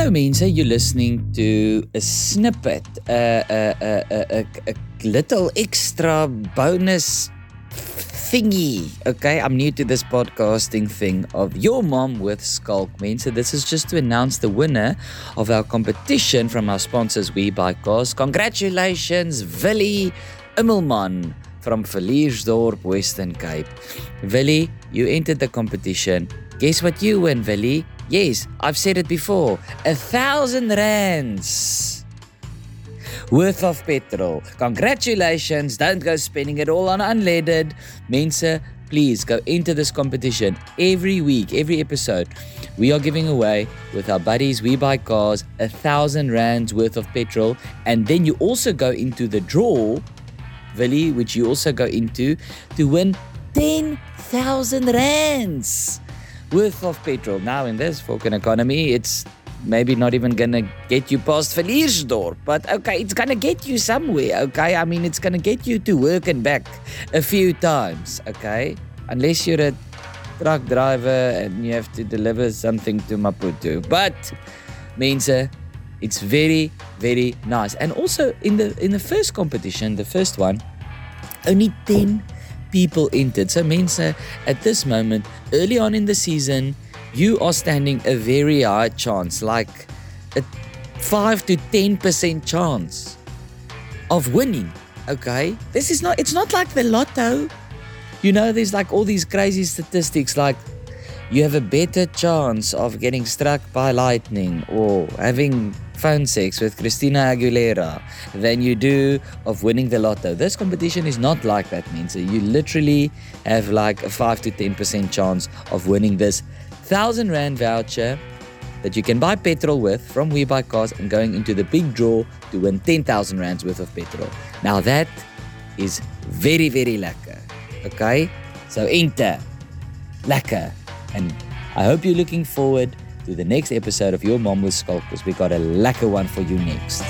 Hello, Mensa. You're listening to a snippet, a, a, a, a, little extra bonus thingy. Okay, I'm new to this podcasting thing of Your Mom with Schalk Mensa. This is just to announce the winner of our competition from our sponsors, We Buy Cars. Congratulations, Willie Immelman from Villiersdorp, Western Cape. Willie, you entered the competition. Guess what you win, Willie? Yes, I've said it before. A thousand rands worth of petrol. Congratulations. Don't go spending it all on unleaded. Mensa, please go into this competition every week, every episode. We are giving away with our buddies, We Buy Cars, a thousand rands worth of petrol. And then you also go into the draw, Vili, which you also go into to win 10,000 rands worth of petrol. Now, in this fucking economy, it's maybe not even gonna get you past Villiersdorp, but okay, it's gonna get you somewhere, okay? I mean, it's gonna get you to work and back a few times, okay? Unless you're a truck driver and you have to deliver something to Maputo. But, Mensa, it's very, very nice. And also, in the in the first competition, the first one, only 10 people entered. So means uh, at this moment, early on in the season, you are standing a very high chance, like a 5 to 10% chance of winning. Okay? This is not it's not like the lotto. You know, there's like all these crazy statistics like you have a better chance of getting struck by lightning or having phone sex with Christina Aguilera than you do of winning the lotto. This competition is not like that, means you literally have like a 5 to 10% chance of winning this 1000 Rand voucher that you can buy petrol with from We Buy Cars and going into the big draw to win 10,000 Rands worth of petrol. Now that is very, very lekker. Okay? So enter. Lekker. And I hope you're looking forward to the next episode of Your Mom with Schalk because we got a lekker one for you next.